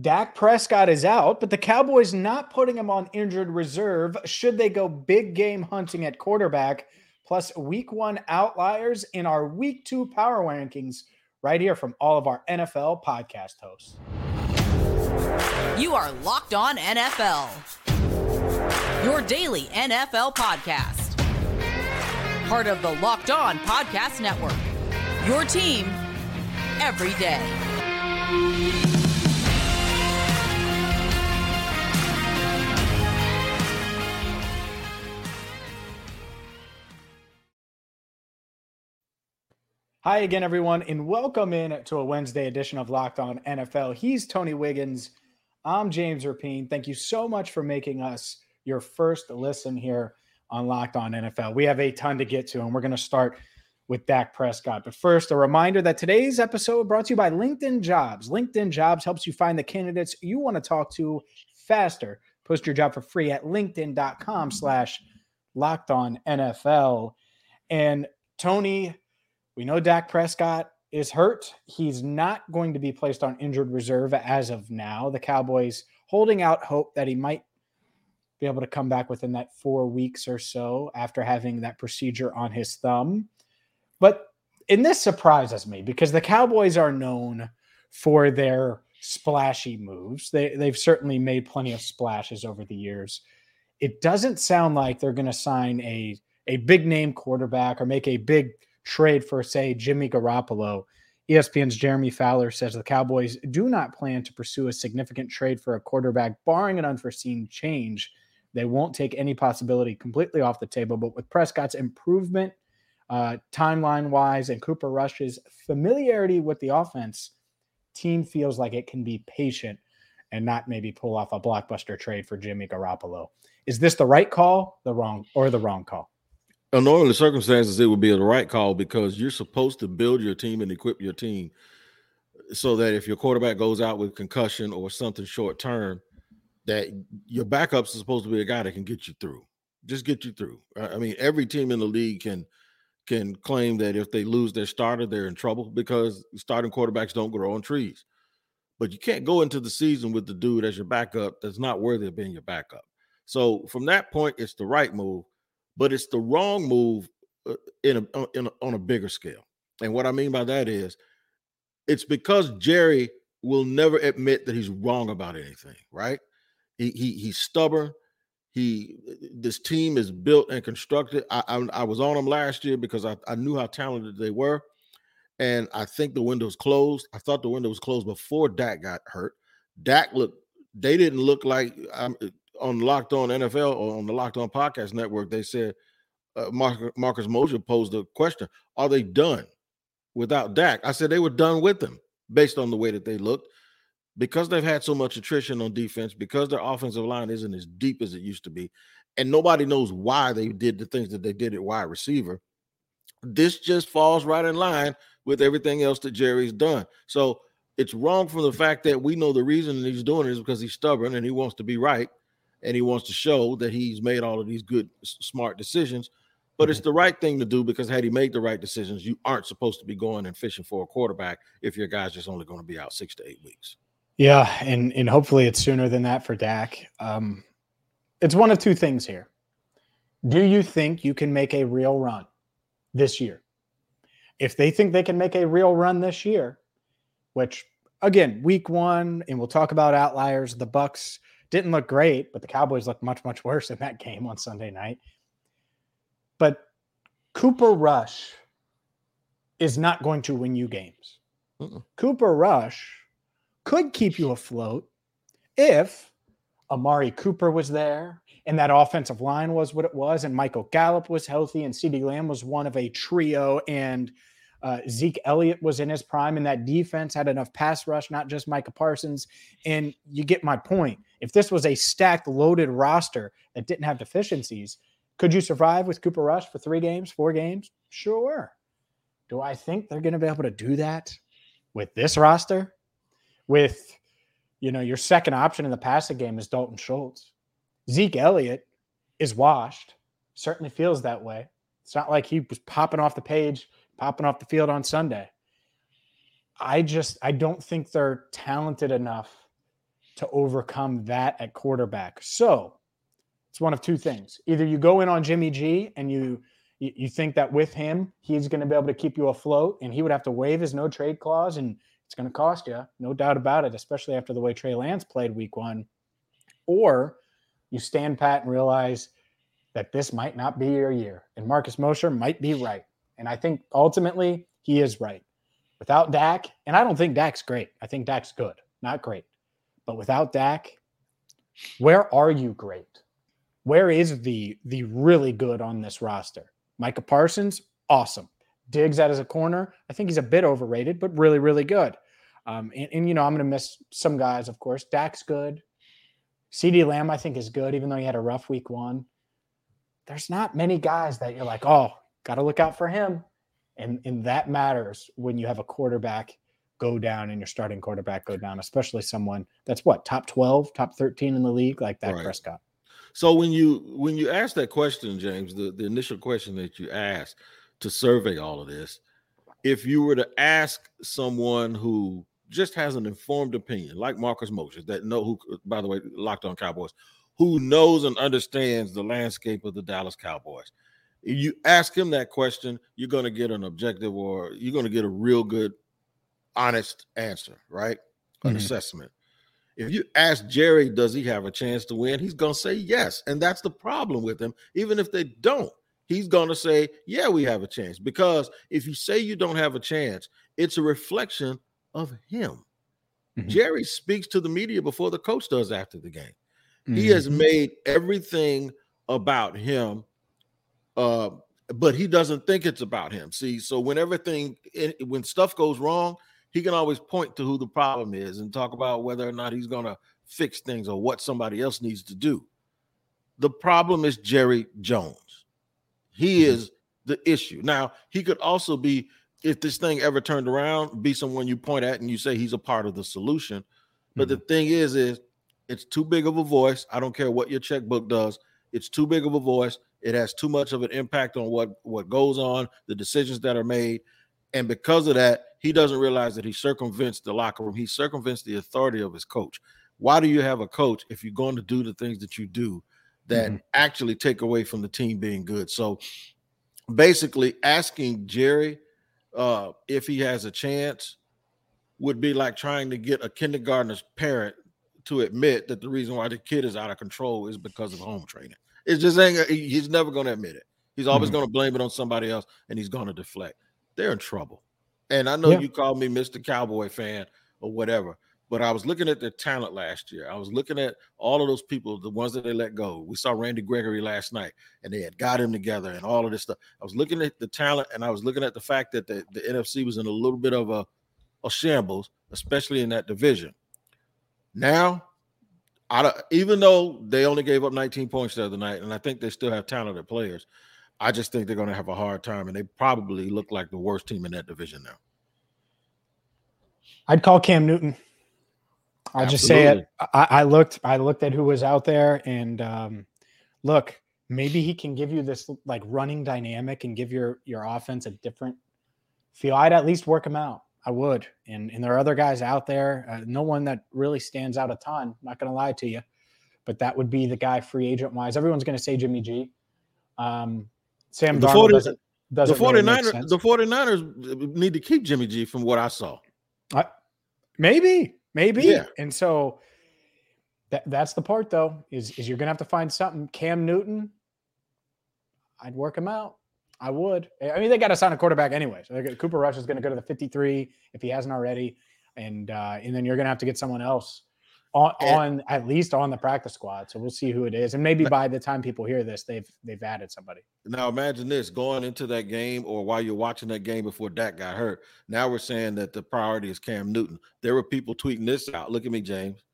Dak Prescott is out, but the Cowboys not putting him on injured reserve should they go big game hunting at quarterback, plus week one outliers in our week two power rankings right here from all of our NFL podcast hosts. You are Locked On NFL, your daily NFL podcast. Part of the Locked On Podcast Network, your team every day. Hi again, everyone, and welcome in to a Wednesday edition of Locked On NFL. He's Tony Wiggins. I'm James Rapien. Thank you so much for making us your first listen here on Locked On NFL. We have a ton to get to, and we're going to start with Dak Prescott. But first, a reminder that today's episode brought to you by LinkedIn Jobs. LinkedIn Jobs helps you find the candidates you want to talk to faster. Post your job for free at linkedin.com slash locked on NFL. And Tony, we know Dak Prescott is hurt. He's not going to be placed on injured reserve as of now. The Cowboys holding out hope that he might be able to come back within that four weeks or so after having that procedure on his thumb. But and this surprises me because the Cowboys are known for their splashy moves. They they've certainly made plenty of splashes over the years. It doesn't sound like they're going to sign a a big name quarterback or make a big trade for, say, Jimmy Garoppolo. ESPN's Jeremy Fowler says the Cowboys do not plan to pursue a significant trade for a quarterback, barring an unforeseen change. They won't take any possibility completely off the table. But with Prescott's improvement, uh, timeline wise, and Cooper Rush's familiarity with the offense, team feels like it can be patient and not maybe pull off a blockbuster trade for Jimmy Garoppolo. Is this the right call, the wrong, or the wrong call? Under normal circumstances, it would be the right call because you're supposed to build your team and equip your team so that if your quarterback goes out with concussion or something short term, that your backups is supposed to be a guy that can get you through. Just get you through. I mean, every team in the league can can claim that if they lose their starter, they're in trouble because starting quarterbacks don't grow on trees. But you can't go into the season with the dude as your backup that's not worthy of being your backup. So from that point, it's the right move but it's the wrong move uh, in a, uh, in a, on a bigger scale. And what I mean by that is, it's because Jerry will never admit that he's wrong about anything. Right? He, he he's stubborn. He this team is built and constructed. I, I, I was on them last year because I, I knew how talented they were, and I think the window was closed. I thought the window was closed before Dak got hurt. Dak looked. They didn't look like. Um, on Locked On NFL or on the Locked On Podcast Network, they said uh, Marcus Mosher posed the question: Are they done without Dak? I said they were done with them based on the way that they looked, because they've had so much attrition on defense, because their offensive line isn't as deep as it used to be, and nobody knows why they did the things that they did at wide receiver. This just falls right in line with everything else that Jerry's done. So it's wrong from the fact that we know the reason he's doing it is because he's stubborn and he wants to be right and he wants to show that he's made all of these good, smart decisions. But it's the right thing to do because had he made the right decisions, you aren't supposed to be going and fishing for a quarterback if your guy's just only going to be out six to eight weeks. Yeah, and and hopefully it's sooner than that for Dak. Um, it's one of two things here. Do you think you can make a real run this year? If they think they can make a real run this year, which again, week one, and we'll talk about outliers. The Bucks didn't look great, but the Cowboys looked much, much worse in that game on Sunday night. But Cooper Rush is not going to win you games. Cooper Rush could keep you afloat if Amari Cooper was there and that offensive line was what it was, and Michael Gallup was healthy, and CeeDee Lamb was one of a trio, and uh, Zeke Elliott was in his prime, and that defense had enough pass rush, not just Micah Parsons. And you get my point. If this was a stacked, loaded roster that didn't have deficiencies, could you survive with Cooper Rush for three games, four games? Sure. Do I think they're going to be able to do that with this roster? With, you know, your second option in the passing game is Dalton Schultz. Zeke Elliott is washed. Certainly feels that way. It's not like he was popping off the page popping off the field on Sunday. I just I don't think they're talented enough to overcome that at quarterback. So it's one of two things. Either you go in on Jimmy G and you you, think that with him, he's going to be able to keep you afloat and he would have to waive his no trade clause and it's going to cost you, no doubt about it, especially after the way Trey Lance played week one. Or you stand pat and realize that this might not be your year and Marcus Mosher might be right. And I think ultimately he is right. Without Dak, and I don't think Dak's great. I think Dak's good, not great. But without Dak, where are you great? Where is the the really good on this roster? Micah Parsons, awesome. Diggs out as a corner, I think he's a bit overrated, but really, really good. Um, and, and, you know, I'm going to miss some guys, of course. Dak's good. CeeDee Lamb, I think, is good, even though he had a rough week one. There's not many guys that you're like, oh, got to look out for him. And, and that matters when you have a quarterback go down and your starting quarterback go down, especially someone that's what top 12, top 13 in the league, like that right. Prescott. So when you when you ask that question, James, the, the initial question that you asked to survey all of this, if you were to ask someone who just has an informed opinion, like Marcus Mosher, that know who, by the way, locked on Cowboys, who knows and understands the landscape of the Dallas Cowboys. If you ask him that question, you're going to get an objective or you're going to get a real good honest answer, right? An mm-hmm. assessment. If you ask Jerry, does he have a chance to win? He's going to say yes. And that's the problem with him. Even if they don't, he's going to say, yeah, we have a chance. Because if you say you don't have a chance, it's a reflection of him. Mm-hmm. Jerry speaks to the media before the coach does after the game. Mm-hmm. He has mm-hmm. made everything about him uh, but he doesn't think it's about him. See, so when everything when stuff goes wrong, he can always point to who the problem is and talk about whether or not he's going to fix things or what somebody else needs to do. The problem is Jerry Jones. He mm-hmm. is the issue. Now, he could also be, if this thing ever turned around, be someone you point at and you say he's a part of the solution. But mm-hmm. the thing is, is it's too big of a voice. I don't care what your checkbook does. It's too big of a voice. It has too much of an impact on what what goes on, the decisions that are made, and because of that, he doesn't realize that he circumvents the locker room. He circumvents the authority of his coach. Why do you have a coach if you're going to do the things that you do that mm-hmm. actually take away from the team being good? So basically, asking Jerry uh, if he has a chance would be like trying to get a kindergartner's parent to admit that the reason why the kid is out of control is because of home training. It's just ain't he's never going to admit it. He's always mm-hmm. going to blame it on somebody else and he's going to deflect. They're in trouble. And I know yeah. you called me Mr. Cowboy fan or whatever, but I was looking at their talent last year. I was looking at all of those people, the ones that they let go. We saw Randy Gregory last night, and they had got him together and all of this stuff. I was looking at the talent, and I was looking at the fact that the, the NFC was in a little bit of a, a shambles, especially in that division. Now, I even though they only gave up 19 points the other night, and I think they still have talented players, I just think they're going to have a hard time, and they probably look like the worst team in that division now. I'd call Cam Newton. I'll just say it. I, I, looked. I looked at who was out there, and um, look, maybe he can give you this like running dynamic and give your your offense a different feel. I'd at least work him out. I would. And and there are other guys out there. Uh, no one that really stands out a ton. Not going to lie to you, but that would be the guy free agent wise. Everyone's going to say Jimmy G. Um, Sam the 40, doesn't, doesn't the 49ers really the 49ers need to keep Jimmy G from what I saw. I, maybe, maybe. Yeah. And so that that's the part though, is is you're gonna have to find something. Cam Newton, I'd work him out. I would. I mean, they got to sign a quarterback anyway. So Cooper Rush is going to go to the 53 if he hasn't already, and uh, and then you're going to have to get someone else on, eh on at least on the practice squad. So we'll see who it is, and maybe by the time people hear this, they've they've added somebody. Now imagine this going into that game, or while you're watching that game before Dak got hurt. Now we're saying that the priority is Cam Newton. There were people tweeting this out. Look at me, James.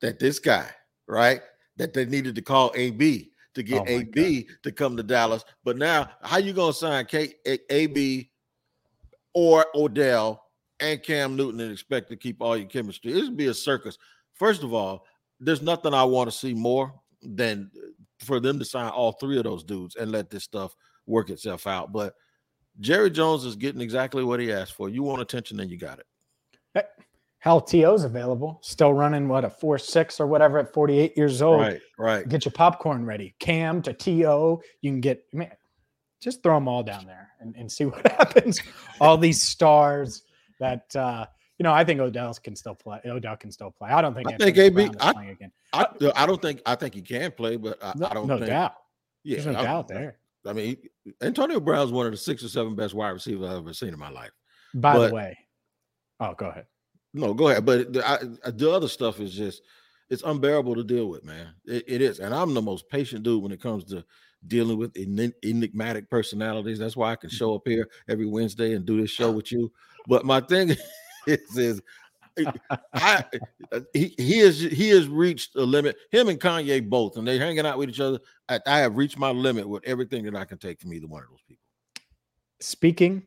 That this guy, right? That they needed to call AB to get oh AB God. to come to Dallas. But now, how you gonna sign K- A- AB or Odell and Cam Newton and expect to keep all your chemistry? This would be a circus. First of all, there's nothing I want to see more than for them to sign all three of those dudes and let this stuff work itself out. But Jerry Jones is getting exactly what he asked for. You want attention, then you got it. Hell, TO's available, still running what a four six or whatever at 48 years old. Right, right. Get your popcorn ready. Cam to TO. You can get man, just throw them all down there and, and see what happens. all these stars that uh you know, I think Odell can still play. Odell can still play. I don't think. I think AB. I, again. I, I don't think. I think he can play, but I, no, I don't. No think, doubt. Yeah, There's no doubt there. I mean, Antonio Brown's one of the six or seven best wide receivers I've ever seen in my life. By but, the way, oh, go ahead. No, go ahead. But the, I, uh, the other stuff is just it's unbearable to deal with, man. It, it is, and I'm the most patient dude when it comes to dealing with enigmatic personalities. That's why I can mm-hmm. show up here every Wednesday and do this show with you. But my thing is, is I, he, he has he has reached a limit. Him and Kanye both, and they're hanging out with each other. I, I, have reached my limit with everything that I can take from either one of those people. Speaking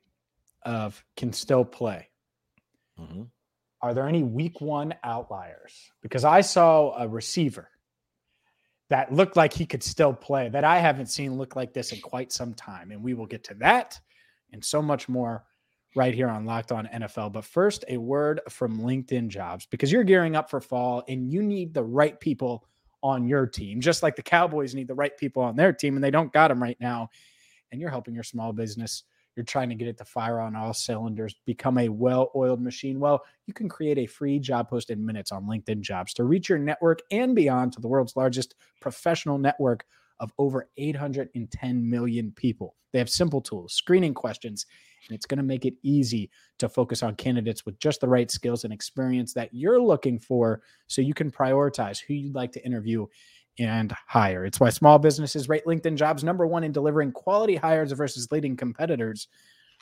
of can still play, mm-hmm. are there any week one outliers? Because I saw a receiver that looked like he could still play that I haven't seen look like this in quite some time, and we will get to that and so much more right here on Locked On NFL. But first, a word from LinkedIn Jobs because you're gearing up for fall and you need the right people on your team, just like the Cowboys need the right people on their team, and they don't got them right now. And you're helping your small business. You're trying to get it to fire on all cylinders, become a well oiled machine. Well, you can create a free job post in minutes on LinkedIn Jobs to reach your network and beyond to the world's largest professional network of over 810 million people. They have simple tools, screening questions, and it's going to make it easy to focus on candidates with just the right skills and experience that you're looking for so you can prioritize who you'd like to interview and hire. It's why small businesses rate LinkedIn jobs number one in delivering quality hires versus leading competitors.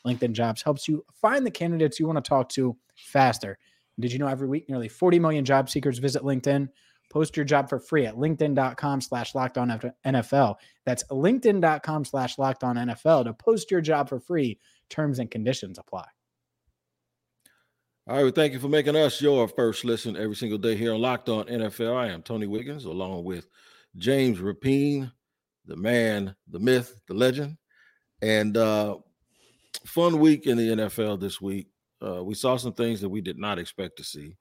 LinkedIn jobs helps you find the candidates you want to talk to faster. Did you know every week nearly 40 million job seekers visit LinkedIn? Post your job for free at linkedin.com slash locked on NFL. That's linkedin.com slash locked on NFL to post your job for free. Terms and conditions apply. All right, well, thank you for making us your first listen every single day here on Locked On NFL. I am Tony Wiggins, along with James Rapien, the man, the myth, the legend, and uh, fun week in the NFL this week. Uh, we saw some things that we did not expect to see.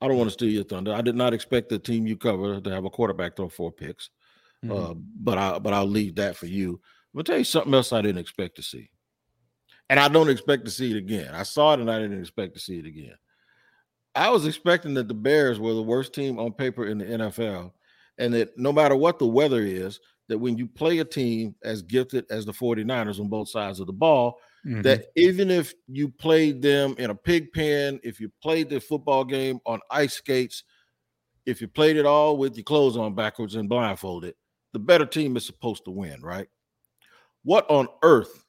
I don't want to steal your thunder. I did not expect the team you cover to have a quarterback throw four picks, mm-hmm. uh, but I but I'll leave that for you. I'm gonna tell you something else I didn't expect to see, and I don't expect to see it again. I saw it and I didn't expect to see it again. I was expecting that the Bears were the worst team on paper in the NFL, and that no matter what the weather is, that when you play a team as gifted as the 49ers on both sides of the ball, Mm-hmm. That even if you played them in a pig pen, if you played the football game on ice skates, if you played it all with your clothes on backwards and blindfolded, the better team is supposed to win, right? What on earth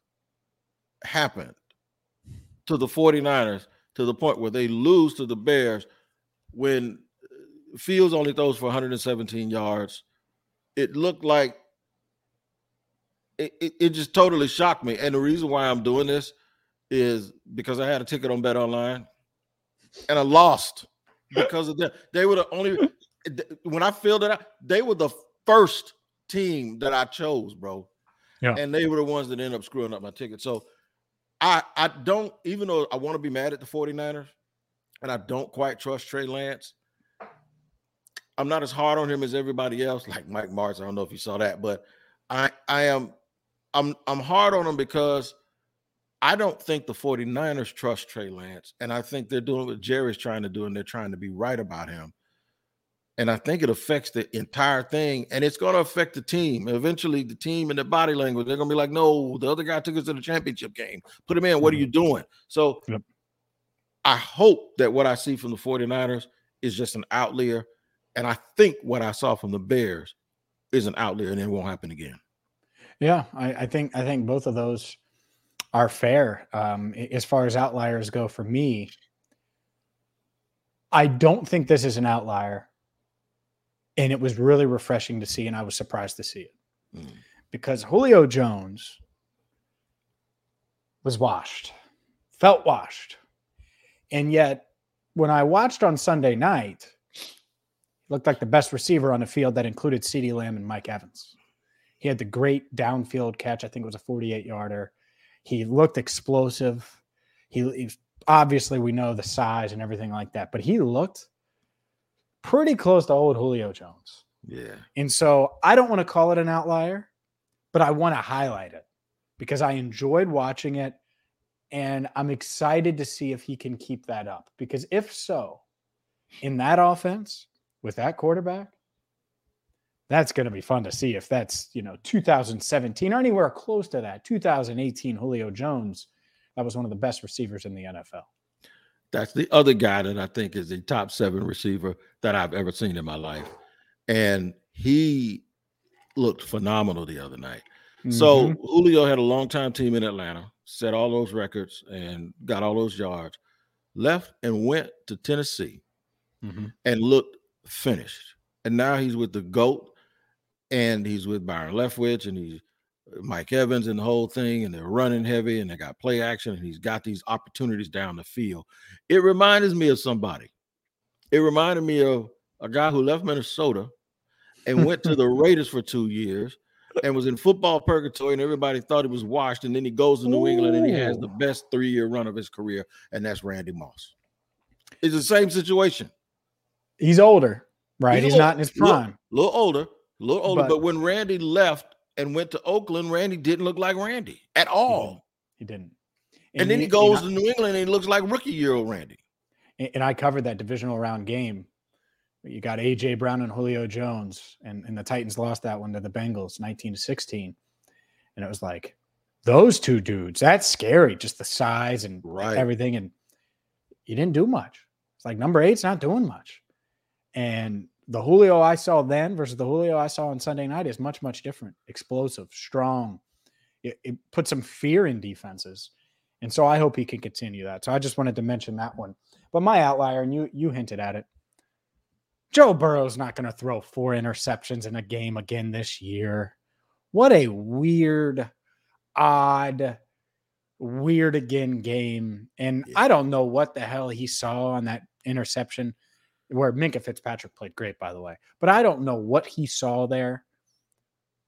happened to the 49ers to the point where they lose to the Bears when uh, Fields only throws for 117 yards? It looked like it, it, just totally shocked me. And the reason why I'm doing this is because I had a ticket on Bet Online and I lost because of them. They were the only when I filled it out, they were the first team that I chose, bro. Yeah. And they were the ones that ended up screwing up my ticket. So I I don't even though I want to be mad at the 49ers and I don't quite trust Trey Lance. I'm not as hard on him as everybody else, like Mike Martz. I don't know if you saw that, but I I am I'm I'm hard on him because I don't think the 49ers trust Trey Lance. And I think they're doing what Jerry's trying to do, and they're trying to be right about him. And I think it affects the entire thing, and it's going to affect the team. Eventually, the team and the body language, they're going to be like, no, the other guy took us to the championship game. Put him in. What are you mm-hmm. doing? So yep. I hope that what I see from the 49ers is just an outlier. And I think what I saw from the Bears is an outlier, and it won't happen again. Yeah, I, I, think I think both of those are fair. Um, as far as outliers go, for me, I don't think this is an outlier, and it was really refreshing to see, and I was surprised to see it mm. because Julio Jones was washed, felt washed, and yet when I watched on Sunday night, looked like the best receiver on the field that included CeeDee Lamb and Mike Evans. He had the great downfield catch. I think it was a 48 yarder. He looked explosive. He, he obviously we know the size and everything like that, but he looked pretty close to old Julio Jones. Yeah. And so I don't want to call it an outlier, but I want to highlight it because I enjoyed watching it and I'm excited to see if he can keep that up. Because if so, in that offense with that quarterback, that's going to be fun to see if that's, you know, 2017 or anywhere close to that. 2018 Julio Jones, that was one of the best receivers in the NFL. That's the other guy that I think is the top seven receiver that I've ever seen in my life. And he looked phenomenal the other night. Mm-hmm. So Julio had a long time team in Atlanta, set all those records and got all those yards, left and went to Tennessee mm-hmm. and looked finished. And now he's with the GOAT and he's with Byron Leftwich and he's uh, Mike Evans and the whole thing, and they're running heavy and they got play action, and he's got these opportunities down the field. It reminds me of somebody. It reminded me of a guy who left Minnesota and went to the Raiders for two years and was in football purgatory, and everybody thought he was washed. And then he goes to New Ooh. England and he has the best three year run of his career, and that's Randy Moss. It's the same situation. He's older, right? He's, He's not in his prime. A little, little, older, a little older. But, but, when Randy left and went to Oakland, Randy didn't look like Randy at all. He didn't. He didn't. And, and then he, he goes to New England and he looks like rookie year old Randy. And I covered that divisional round game you got AJ Brown and Julio Jones, and, and the Titans lost that one to the Bengals 19 to 16. And it was like, those two dudes, that's scary, just the size and right. everything. And you didn't do much. It's like number eight's not doing much. And the Julio I saw then versus the Julio I saw on Sunday night is much, much different. Explosive, strong. It, it put some fear in defenses. And so I hope he can continue that. So I just wanted to mention that one. But my outlier, and you you hinted at it, Joe Burrow's not going to throw four interceptions in a game again this year. What a weird, odd, weird again game. And yeah. I don't know what the hell he saw on that interception where Minkah Fitzpatrick played great, by the way. But I don't know what he saw there.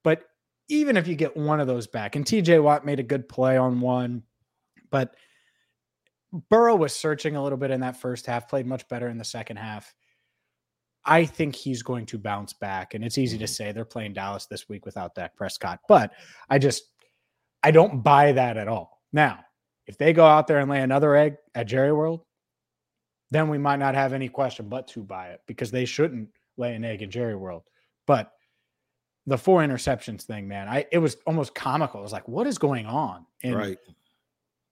But even if you get one of those back, and TJ Watt made a good play on one, but Burrow was searching a little bit in that first half, played much better in the second half. I think he's going to bounce back. And it's easy to mm-hmm. say they're playing Dallas this week without Dak Prescott, but I just I don't buy that at all. Now, if they go out there and lay another egg at Jerry World, then we might not have any question but to buy it because they shouldn't lay an egg in Jerry World. But the four interceptions thing, man, I it was almost comical. It was like, what is going on? And right.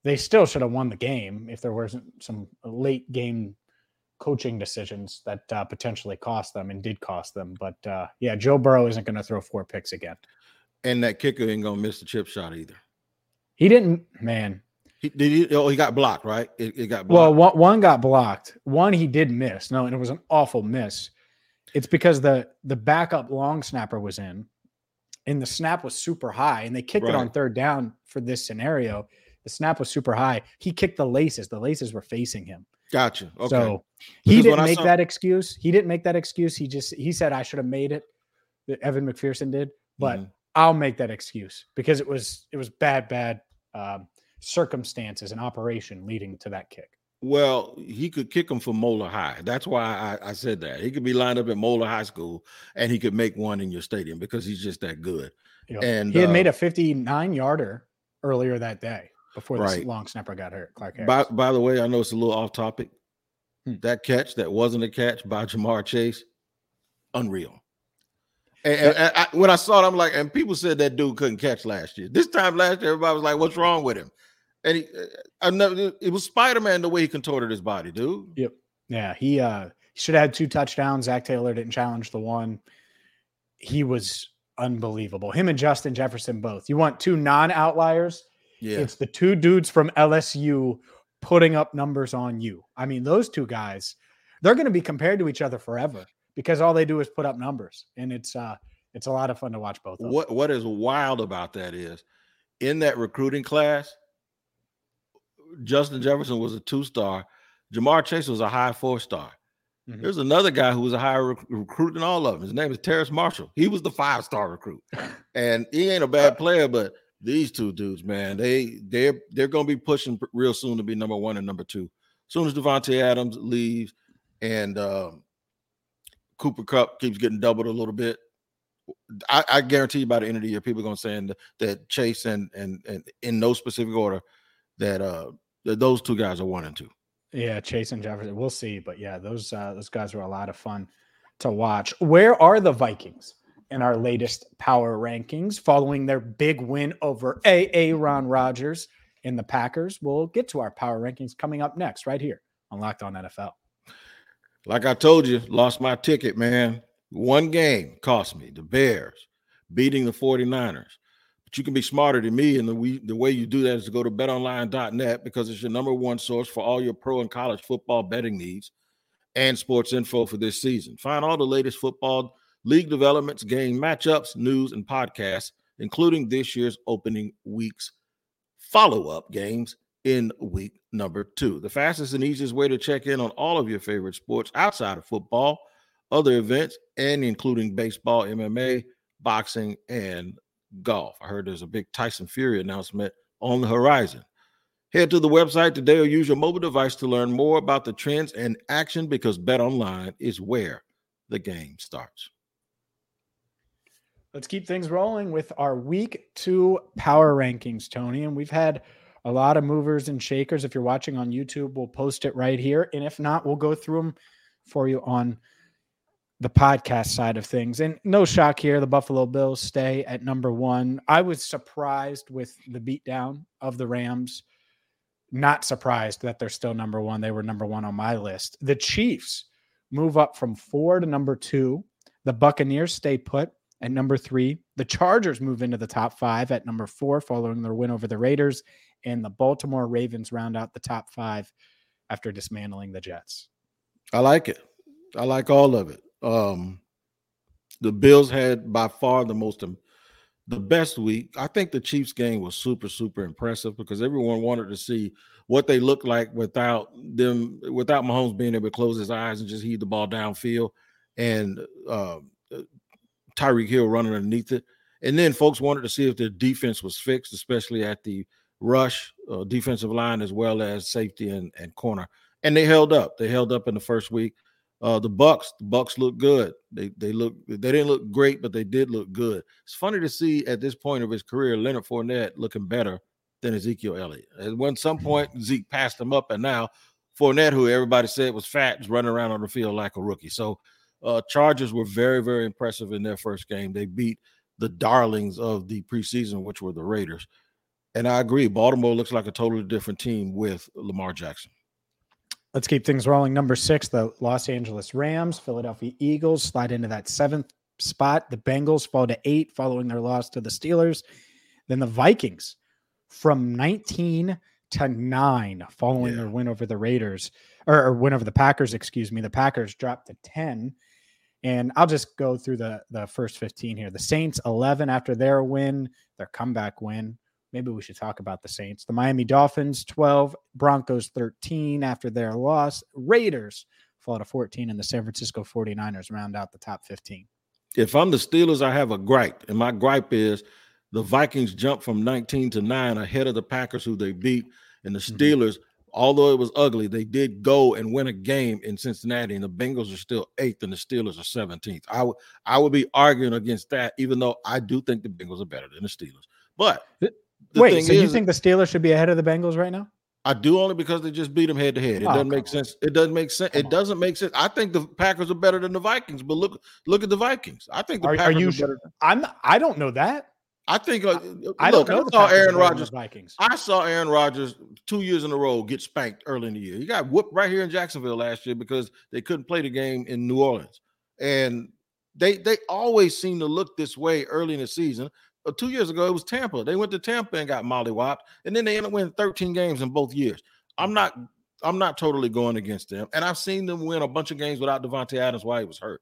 They still should have won the game if there wasn't some late game coaching decisions that uh, potentially cost them and did cost them. But uh, yeah, Joe Burrow isn't going to throw four picks again. And that kicker ain't going to miss the chip shot either. He didn't, man. He did. He, oh, he got blocked, right? It, it got blocked. Well, one, one got blocked. One he did miss. No, and it was an awful miss. It's because the the backup long snapper was in, and the snap was super high, and they kicked right. it on third down for this scenario. The snap was super high. He kicked the laces. The laces were facing him. Gotcha. Okay. So he didn't make saw- that excuse. He didn't make that excuse. He just he said I should have made it. That Evan McPherson did, but mm-hmm. I'll make that excuse because it was it was bad, bad um, circumstances and operation leading to that kick. Well, he could kick him from Moeller High. That's why I, I, said that. He could be lined up at Moeller High School and he could make one in your stadium because he's just that good. Yep. And he had uh, made a 59 yarder earlier that day before this right. long snapper got hurt. Clark Harris. By, by the way, I know it's a little off topic. Hmm. That catch that wasn't a catch by Ja'Marr Chase, unreal. And, and, and I, when I saw it, I'm like, and people said that dude couldn't catch last year. This time last year, everybody was like, "What's wrong with him?" And he, I never, it was Spider Man the way he contorted his body, dude. Yep. Yeah, he uh he should have had two touchdowns. Zac Taylor didn't challenge the one. He was unbelievable. Him and Justin Jefferson both. You want two non outliers? Yeah. It's the two dudes from LSU putting up numbers on you. I mean, those two guys, they're going to be compared to each other forever because all they do is put up numbers, and it's uh, it's a lot of fun to watch both. what them. What is wild about that is, in that recruiting class, Justin Jefferson was a two star, Ja'Marr Chase was a high four star. Mm-hmm. There's another guy who was a higher rec- recruit than all of them. His name is Terrace Marshall. He was the five star recruit, and he ain't a bad player, but these two dudes, man, they they're they're to be pushing real soon to be number one and number two. As soon as Davante Adams leaves and um, Cooper Kupp keeps getting doubled a little bit, I, I, guarantee you by the end of the year, people are to say that Chase and and and in no specific order that uh that those two guys are one and two. Yeah, Chase and Jefferson. We'll see, but yeah, those uh, those guys were a lot of fun to watch. Where are the Vikings in our latest power rankings following their big win over AA Ron Rodgers in the Packers? We'll get to our power rankings coming up next, right here on Locked On NFL. Like I told you, lost my ticket, man. One game cost me the Bears beating the 49ers. But you can be smarter than me. And the, we, the way you do that is to go to betonline.net because it's your number one source for all your pro and college football betting needs and sports info for this season. Find all the latest football league developments, game matchups, news, and podcasts, including this year's opening week's follow up games in week number two. The fastest and easiest way to check in on all of your favorite sports outside of football, other events, and including baseball, MMA, boxing, and golf. I heard there's a big Tyson Fury announcement on the horizon. Head to the website today or use your mobile device to learn more about the trends and action because Bet Online is where the game starts. Let's keep things rolling with our week two power rankings, Tony. And we've had a lot of movers and shakers. If you're watching on YouTube, we'll post it right here. And if not, we'll go through them for you on the podcast side of things. And no shock here, the Buffalo Bills stay at number one. I was surprised with the beatdown of the Rams. Not surprised that they're still number one. They were number one on my list. The Chiefs move up from four to number two. The Buccaneers stay put at number three. The Chargers move into the top five at number four, following their win over the Raiders. And the Baltimore Ravens round out the top five after dismantling the Jets. I like it. I like all of it. Um, the Bills had by far the most the best week. I think the Chiefs game was super super impressive because everyone wanted to see what they looked like without them without Mahomes being able to close his eyes and just heave the ball downfield and uh, Tyreek Hill running underneath it. And then folks wanted to see if the defense was fixed, especially at the rush, uh, defensive line, as well as safety and, and corner. And they held up. They held up in the first week. Uh, the Bucks, the Bucks look good. They they look they didn't look great, but they did look good. It's funny to see at this point of his career, Leonard Fournette looking better than Ezekiel Elliott. And when some point, Zeke passed him up, and now Fournette, who everybody said was fat, is running around on the field like a rookie. So, uh, Chargers were very very impressive in their first game. They beat the darlings of the preseason, which were the Raiders. And I agree, Baltimore looks like a totally different team with Lamar Jackson. Let's keep things rolling. Number six, the Los Angeles Rams, Philadelphia Eagles slide into that seventh spot. The Bengals fall to eight following their loss to the Steelers. Then the Vikings from 19 to nine following yeah. their win over the Raiders or, or, win over the Packers, excuse me. The Packers dropped to 10. And I'll just go through the, the first 15 here. The Saints 11 after their win, their comeback win maybe we should talk about the Saints. The Miami Dolphins 12, Broncos 13 after their loss. Raiders fall to 14, and the San Francisco 49ers round out the top 15. If I'm the Steelers, I have a gripe. And my gripe is the Vikings jumped from 19 to 9 ahead of the Packers, who they beat. And the mm-hmm. Steelers, mm-hmm. Although it was ugly, they did go and win a game in Cincinnati. And the Bengals are still eighth, and the Steelers are 17th. I, w- I would be arguing against that, even though I do think the Bengals are better than the Steelers. But Wait, so is, you think the Steelers should be ahead of the Bengals right now? I do only because they just beat them head to head. It oh, doesn't make sense. It doesn't make sense. Come it on. doesn't make sense. I think the Packers are better than the Vikings, but look, look at the Vikings. I think the are, Packers are, you are sure? I'm. I don't know that. I think. Uh, I, look, know. I saw Aaron Rodgers. Vikings. I saw Aaron Rodgers two years in a row get spanked early in the year. He got whooped right here in Jacksonville last year because they couldn't play the game in New Orleans, and they they always seem to look this way early in the season uh, two years ago, it was Tampa. They went to Tampa and got mollywopped, and then they ended up winning 13 games in both years. I'm not I'm not totally going against them, and I've seen them win a bunch of games without Davante Adams while he was hurt.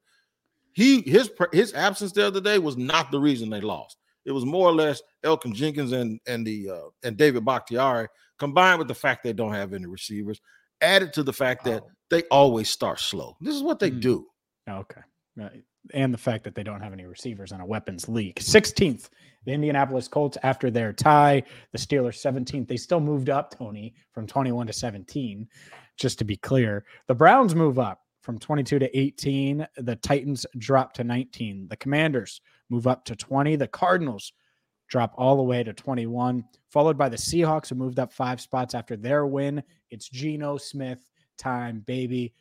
He his his absence the other day was not the reason they lost. It was more or less Elgton Jenkins and and the uh, and David Bakhtiari combined with the fact they don't have any receivers, added to the fact that oh. they always start slow. This is what they mm. do. Okay. Right. and the fact that they don't have any receivers on a weapons league. 16th, the Indianapolis Colts after their tie, the Steelers 17th. They still moved up, Tony, from 21 to 17, just to be clear. The Browns move up from 22 to 18. The Titans drop to 19. The Commanders move up to 20. The Cardinals drop all the way to 21, followed by the Seahawks, who moved up five spots after their win. It's Geno Smith time, baby.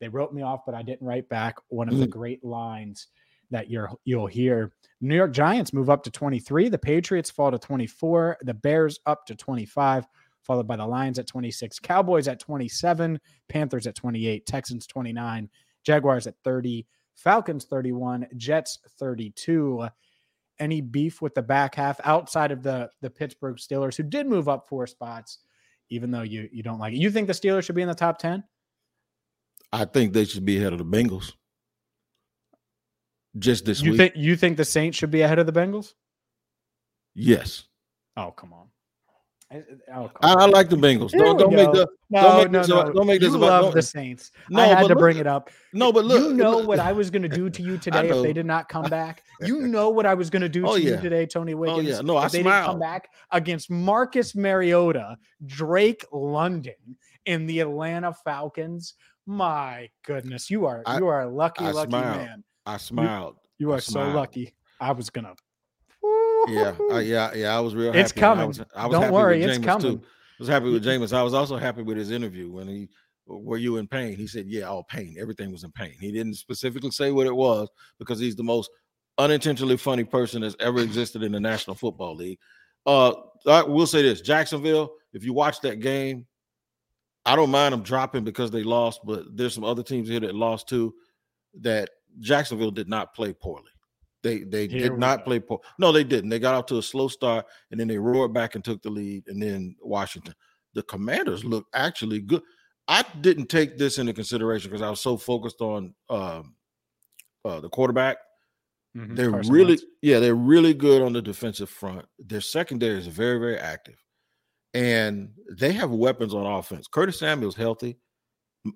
They wrote me off, but I didn't write back. One of the Mm. great lines that you're you'll hear. New York Giants move up to 23. The Patriots fall to 24. The Bears up to 25, followed by the Lions at 26. Cowboys at 27. Panthers at 28. Texans 29. Jaguars at 30. Falcons 31. Jets 32. Any beef with the back half outside of the the Pittsburgh Steelers, who did move up four spots, even though you you don't like it. You think the Steelers should be in the top 10? I think they should be ahead of the Bengals. Just this You week. think you think the Saints should be ahead of the Bengals? yes. Oh, come on. I- Oh, I, I like the Bengals. Here Don't, don't make the no, don't make no, this no. about- don't make this you about- love don't- the Saints. no, I had but to look- bring it up. no, but look, you know look- what I was going to do to you today if they did not come back. You know what I was going to do Oh, to you today, Tony oh, Wiggins. yeah. No, I if they didn't come smiled. back against Marcus Mariota, Drake London, and the Atlanta Falcons. My goodness, you are I- you are a lucky, I lucky smiled. man. I smiled. You I are so lucky. I was gonna. Yeah, I, yeah, yeah. I was real. It's coming. I was, I was Don't happy worry, with it's Jameis coming. too. I was happy with Jameis. I was also happy with his interview when he, "Were you in pain?" He said, "Yeah, all pain. Everything was in pain." He didn't specifically say what it was because he's the most unintentionally funny person that's ever existed in the National Football League. Uh, I will say this: Jacksonville. If you watch that game, I don't mind them dropping because they lost, but there's some other teams here that lost too. That Jacksonville did not play poorly. They they Here did not go. play poor. No, they didn't. They got off to a slow start and then they roared back and took the lead. And then Washington, the Commanders look actually good. I didn't take this into consideration because I was so focused on um, uh, the quarterback. Mhm, They're Carson really, Wentz. yeah, they're really good on the defensive front. Their secondary is very, very active, and they have weapons on offense. Curtis Samuel's healthy.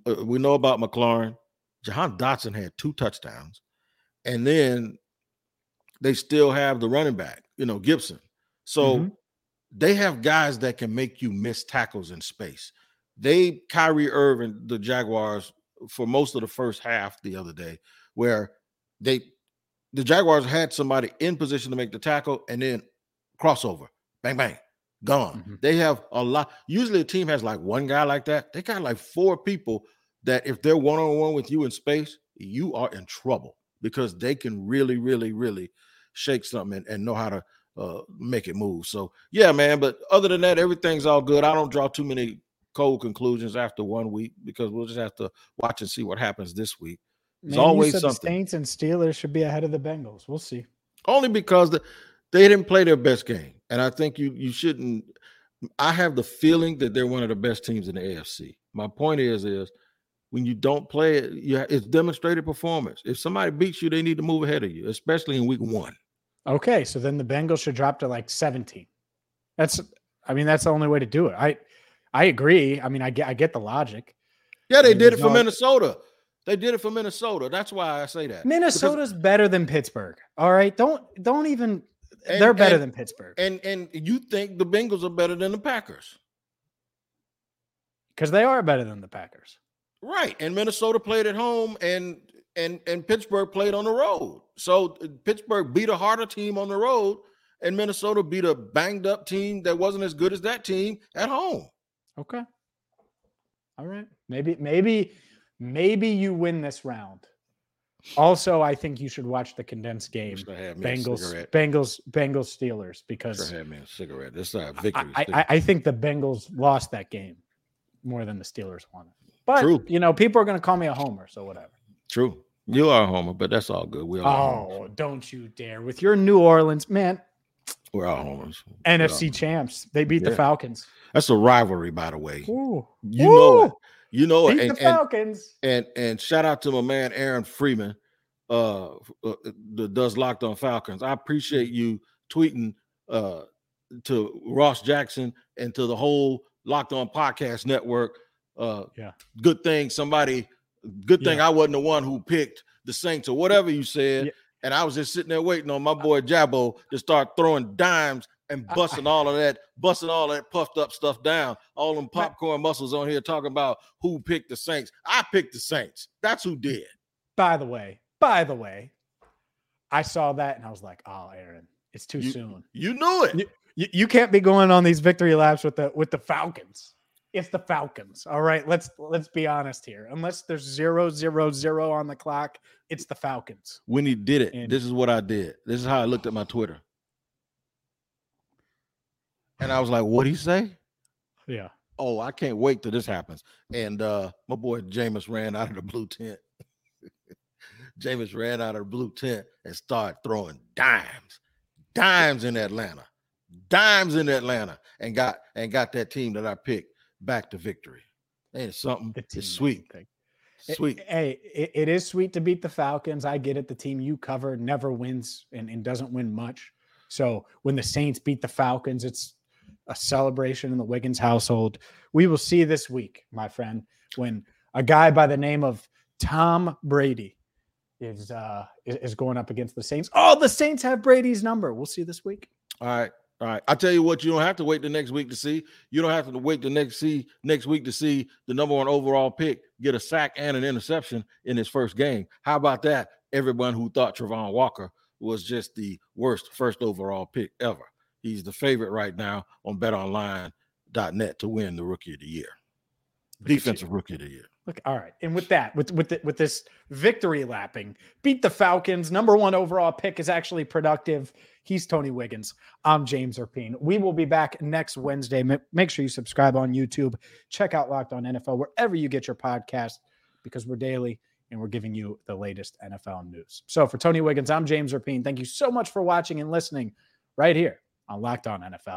Uh, we know about McLaurin. Jahan Dotson had two touchdowns, and then they still have the running back, you know, Gibson. So Mhm. they have guys that can make you miss tackles in space. They Kyrie Irving, the Jaguars, for most of the first half the other day, where they the Jaguars had somebody in position to make the tackle and then crossover, bang, bang, gone. Mhm. They have a lot. Usually a team has like one guy like that. They got like four people that if they're one on one with you in space, you are in trouble because they can really, really, really shake something and, and know how to uh, make it move. So yeah, man. But other than that, everything's all good. I don't draw too many cold conclusions after one week because we'll just have to watch and see what happens this week. There's Man, always said something. Saints and Steelers should be ahead of the Bengals. We'll see. Only because the, they didn't play their best game, and I think you you shouldn't. I have the feeling that they're one of the best teams in the AFC. My point is is when you don't play it, you, it's demonstrated performance. If somebody beats you, they need to move ahead of you, especially in week one. Okay, so then the Bengals should drop to like 17. That's I mean that's the only way to do it. I I agree. I mean I get I get the logic. Yeah, they mean, did it for no- Minnesota. They did it for Minnesota. That's why I say that. Because- Minnesota's better than Pittsburgh. All right? Don't don't even And- they're better and- than Pittsburgh and and you think the Bengals are better than the Packers, cuz they are better than the Packers. right? And Minnesota played at home, and and and Pittsburgh played on the road. So uh, Pittsburgh beat a harder team on the road, and Minnesota beat a banged up team that wasn't as good as that team at home. Okay. All right. Maybe maybe maybe you win this round. Also, I think you should watch the condensed game. Should have had me a Bengals. Bengals Bengals Steelers because have had me a cigarette. This is a I, victory. I, I- I think the Bengals lost that game more than the Steelers won it. But True. you know, people are going to call me a homer, so whatever. True. You are a homer, but that's all good. We all Oh, don't you dare with your New Orleans man, we're all homers. All NFC homers. champs. They beat the Falcons. That's a rivalry, by the way. Ooh, You know it. You know it. beat And, the Falcons. and and shout out to my man Aaron Freeman, uh, uh that does locked on Falcons. I appreciate you tweeting uh to Ross Jackson and to the whole locked on podcast network. Uh Yeah. good thing somebody good thing I wasn't the one who picked the Saints or whatever you said. Yeah. And I was just sitting there waiting on my boy Jabbo to start throwing dimes and busting all of that, busting all that puffed up stuff down. All them popcorn muscles on here talking about who picked the Saints. I picked the Saints. That's who did. By the way, by the way, I saw that and I was like, oh, Aaron, it's too You- soon. You knew it. You, you can't be going on these victory laps with the with the Falcons. It's the Falcons. All right. Let's let's be honest here. Unless there's zero zero zero on the clock, it's the Falcons. when he did it, And- this is what I did. This is how I looked at my Twitter. And I was like, what'd he say? Yeah. Oh, I can't wait till this happens. And uh my boy Jameis ran out of the blue tent. Jameis ran out of the blue tent and started throwing dimes, dimes in Atlanta, dimes in Atlanta, and got and got that team that I picked back to victory. Ain't it something? It's sweet. It- sweet. Hey, it, it is sweet to beat the Falcons. I get it. The team you cover never wins and, and doesn't win much. So when the Saints beat the Falcons, it's a celebration in the Wiggins household. We will see this week, my friend, when a guy by the name of Tom Brady is uh is, is going up against the Saints. Oh, the Saints have Brady's number. We'll see this week. All right. All right. I tell you what, you don't have to wait the next week to see. You don't have to wait the next see next week to see the number one overall pick get a sack and an interception in his first game. How about that? Everyone who thought Travon Walker was just the worst first overall pick ever. He's the favorite right now on betonline.net to win the rookie of the year. Look at you. Defensive rookie of the year. Look, all right. And with that, with with the, with this victory lapping, beat the Falcons. Number one overall pick is actually productive. He's Tony Wiggins. I'm James Rapien. We will be back next Wednesday. Make sure you subscribe on YouTube. Check out Locked On NFL wherever you get your podcast because we're daily and we're giving you the latest NFL news. So for Tony Wiggins, I'm James Rapien. Thank you so much for watching and listening right here on Locked On NFL.